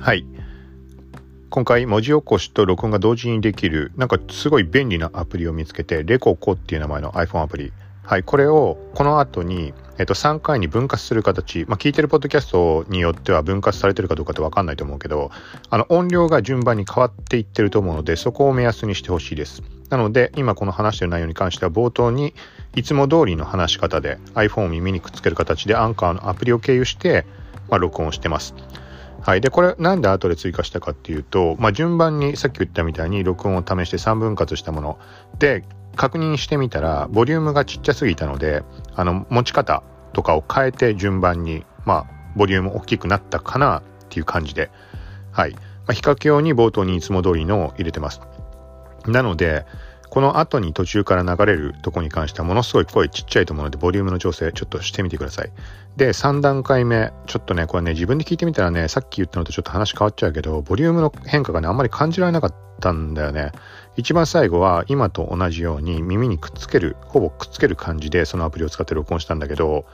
はい今回文字起こしと録音が同時にできるなんかすごい便利なアプリを見つけてレココっていう名前の iPhone アプリはいこれをこの後にえっと、3回に分割する形、まあ、聞いてるポッドキャストによっては分割されてるかどうかって分かんないと思うけど、あの、音量が順番に変わっていってると思うので、そこを目安にしてほしいです。なので、今この話してる内容に関しては冒頭に、いつも通りの話し方で iPhone を耳にくっつける形でアンカーのアプリを経由して、まあ、録音してます。はい。で、これなんで後で追加したかっていうと、まあ、順番にさっき言ったみたいに録音を試して3分割したもので、確認してみたら、ボリュームがちっちゃすぎたので、あの、持ち方とかを変えて順番に、まあ、ボリューム大きくなったかなっていう感じで、はい。まあ、比較用に冒頭にいつも通りのを入れてます。なので、この後に途中から流れるとこに関してはものすごい声ちっちゃいと思うのでボリュームの調整ちょっとしてみてください。で、3段階目、ちょっとね、これね、自分で聞いてみたらね、さっき言ったのとちょっと話変わっちゃうけど、ボリュームの変化がね、あんまり感じられなかったんだよね。一番最後は今と同じように耳にくっつける、ほぼくっつける感じでそのアプリを使って録音したんだけど、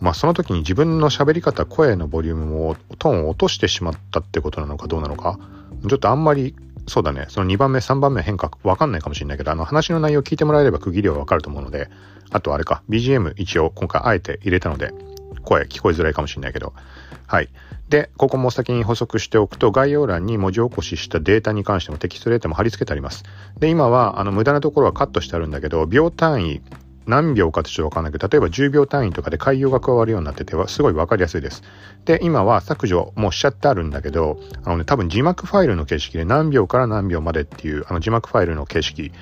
まあその時に自分の喋り方、声のボリュームを、トーンを落としてしまったってことなのかどうなのか、ちょっとあんまりそうだね、その2番目、3番目変化わかんないかもしれないけど、あの話の内容を聞いてもらえれば区切りはわかると思うので、あとあれか、BGM 一応今回あえて入れたので、声聞こえづらいかもしれないけど、はい。で、ここも先に補足しておくと、概要欄に文字起こししたデータに関してもテキストデータも貼り付けてあります。で、今は、あの、無駄なところはカットしてあるんだけど、秒単位、何秒かってちょっとわかんないけど、例えば10秒単位とかで海洋が加わるようになってて、すごいわかりやすいです。で、今は削除もうしちゃってあるんだけど、あのね、多分字幕ファイルの形式で何秒から何秒までっていう、あの字幕ファイルの形式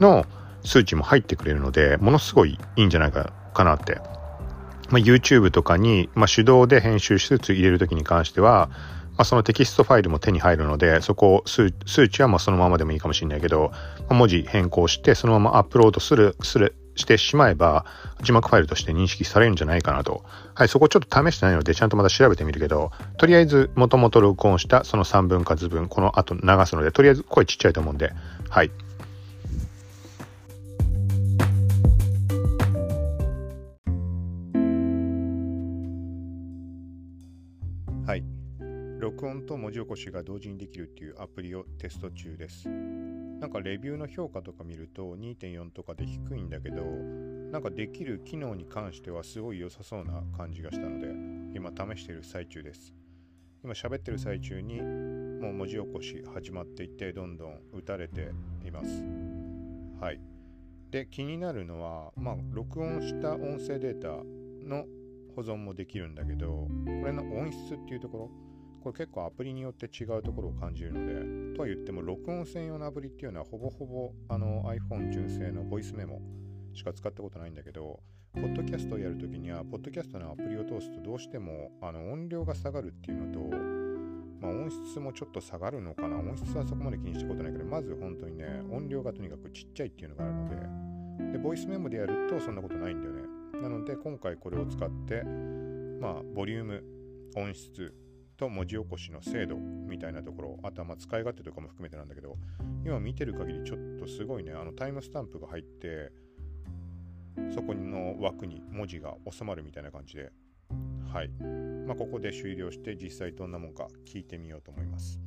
の数値も入ってくれるので、ものすごいいいんじゃないかかなって。まあ、YouTube とかに、まあ、手動で編集しつつ入れるときに関しては、まあ、そのテキストファイルも手に入るので、そこを数値はまそのままでもいいかもしれないけど、ま、文字変更してそのままアップロードする、する、してしまえば、字幕ファイルとして認識されるんじゃないかなと。はい、そこちょっと試してないので、ちゃんとまた調べてみるけど、とりあえず、もともと録音したその3分割分、この後流すので、とりあえず声ちっちゃいと思うんで、はい。はい。録音と文字起こしが同時にできるっていうアプリをテスト中です。なんかレビューの評価とか見ると2.4とかで低いんだけどなんかできる機能に関してはすごい良さそうな感じがしたので今試している最中です。今喋ってる最中にもう文字起こし始まっていてどんどん打たれています。はい。で気になるのはまあ録音した音声データの保存もできるんだけどこれの音質っていうところこれ結構アプリによって違うところを感じるので、とは言っても録音専用のアプリっていうのはほぼほぼあの iPhone 純正のボイスメモしか使ったことないんだけど、ポッドキャストをやるときには、ポッドキャストのアプリを通すとどうしてもあの音量が下がるっていうのと、まあ、音質もちょっと下がるのかな。音質はそこまで気にしたことないけど、まず本当にね、音量がとにかくちっちゃいっていうのがあるので、で、ボイスメモでやるとそんなことないんだよね。なので、今回これを使って、まあ、ボリューム、音質、と文字起こしの精度みたいなところ、あとはま使い勝手とかも含めてなんだけど、今見てる限りちょっとすごいね、あのタイムスタンプが入って、そこの枠に文字が収まるみたいな感じで、はい。まあ、ここで終了して実際どんなもんか聞いてみようと思います。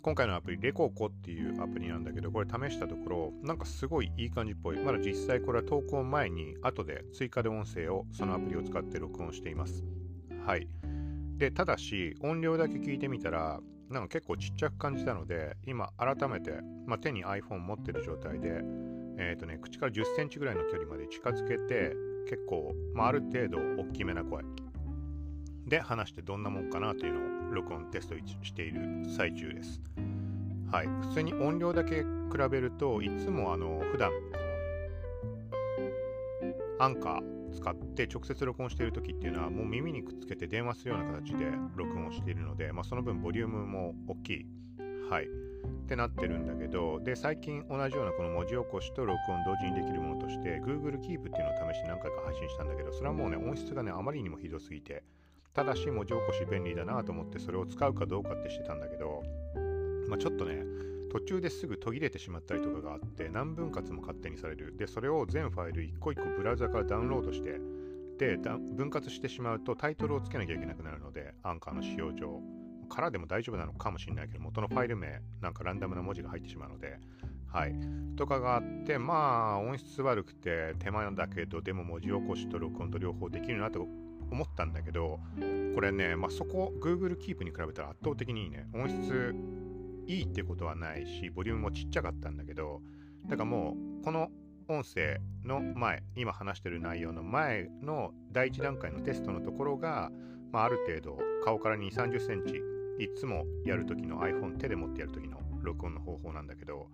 今回のアプリ、レココっていうアプリなんだけど、これ試したところ、なんかすごいいい感じっぽい。まだ実際これは投稿前に、後で追加で音声をそのアプリを使って録音しています。はい。で、ただし、音量だけ聞いてみたら、なんか結構ちっちゃく感じたので、今改めて、まあ、手に iPhone 持ってる状態で、えっ、ー、とね、口から10センチぐらいの距離まで近づけて、結構、まあ、ある程度大きめな声で話してどんなもんかなというのを録音テストしている最中です。はい。普通に音量だけ比べるといつもあの普段アンカー使って直接録音している時っていうのはもう耳にくっつけて電話するような形で録音しているので、まあ、その分ボリュームも大きい。はい。ってなってるんだけど、で、最近同じようなこの文字起こしと録音同時にできるものとして Google Keep っていうのを試して何回か配信したんだけど、それはもうね、音質がね、あまりにもひどすぎて、ただし文字起こし便利だなと思ってそれを使うかどうかってしてたんだけど、まあ、ちょっとね、途中ですぐ途切れてしまったりとかがあって何分割も勝手にされる。でそれを全ファイル一個一個ブラウザからダウンロードしてで分割してしまうとタイトルをつけなきゃいけなくなるのでアンカーの使用上。からでも大丈夫なのかもしれないけど元のファイル名なんかランダムな文字が入ってしまうので。はい。とかがあってまあ音質悪くて手間だけどでも文字起こしと録音と両方できるなと思ったんだけどこれね、まあ、そこ Google Keep に比べたら圧倒的にいいね。音質いいってことはないしボリュームもちっちゃかったんだけどだからもうこの音声の前今話してる内容の前の第一段階のテストのところが、まあ、ある程度顔から2 3 0センチいつもやるときの iPhone 手で持ってやるときの録音の方法なんだけど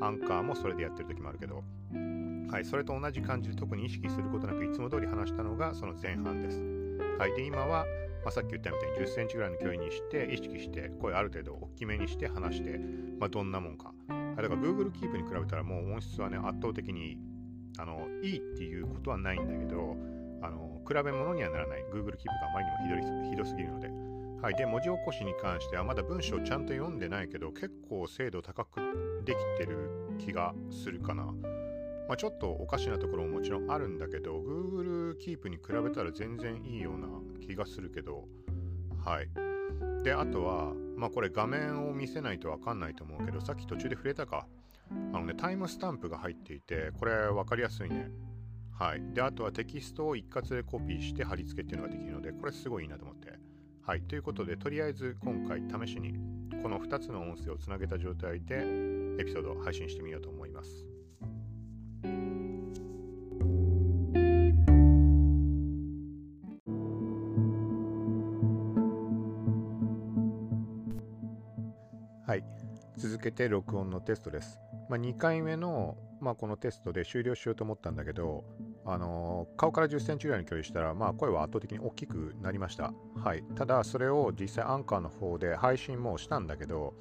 アンカーもそれでやってるときもあるけどはいそれと同じ感じで特に意識することなくいつも通り話したのがその前半です。はい。で今はまあ、さっき言ったみたいに10センチぐらいの距離にして意識して声ある程度大きめにして話して、まあ、どんなもんか。だから Google Keep に比べたらもう音質はね圧倒的にあのいいっていうことはないんだけどあの比べ物にはならない。Google Keep があまりにもひどすぎるので。はい、で文字起こしに関してはまだ文章ちゃんと読んでないけど結構精度高くできてる気がするかな。まあ、ちょっとおかしなところももちろんあるんだけど Google Keep に比べたら全然いいような気がするけどはい。であとはまあこれ画面を見せないとわかんないと思うけどさっき途中で触れたかあのねタイムスタンプが入っていてこれ分かりやすいね。はい。であとはテキストを一括でコピーして貼り付けっていうのができるのでこれすごいいいなと思って。はい、ということで、とりあえず今回試しにこの2つの音声をつなげた状態でエピソードを配信してみようと思います。続けて録音のテストです。まあ、2回目の、まあ、このテストで終了しようと思ったんだけど、あのー、顔から10センチぐらいの距離したら、まあ、声は圧倒的に大きくなりました。はい。ただ、それを実際アンカーの方で配信もしたんだけど、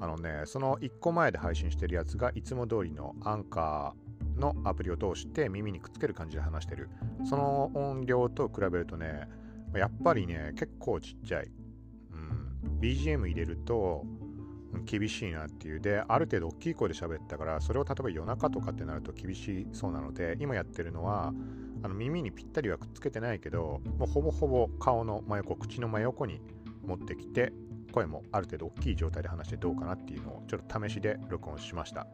あのね、その1個前で配信してるやつがいつも通りのアンカーのアプリを通して耳にくっつける感じで話してる。その音量と比べるとね、やっぱりね、結構ちっちゃい。うん。BGM 入れると、厳しいなっていう。である程度大きい声で喋ったからそれを例えば夜中とかってなると厳しそうなので今やってるのはあの耳にぴったりはくっつけてないけどもうほぼほぼ顔の真横口の真横に持ってきて声もある程度大きい状態で話してどうかなっていうのをちょっと試しで録音しました。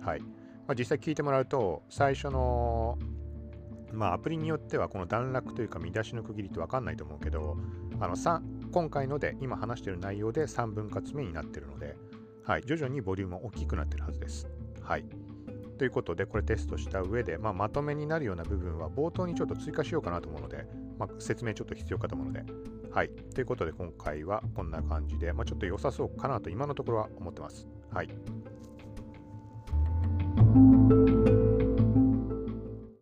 はい、まあ、実際聞いてもらうと最初のまあアプリによってはこの段落というか見出しの区切りって分かんないと思うけどあの今回ので今話している内容で3分割目になっているので、はい、徐々にボリュームは大きくなっているはずです。はい。ということで、これテストした上で、まあ、まとめになるような部分は冒頭にちょっと追加しようかなと思うので、まあ、説明ちょっと必要かと思うので、はい。ということで、今回はこんな感じで、まあ、ちょっと良さそうかなと今のところは思ってます。はい。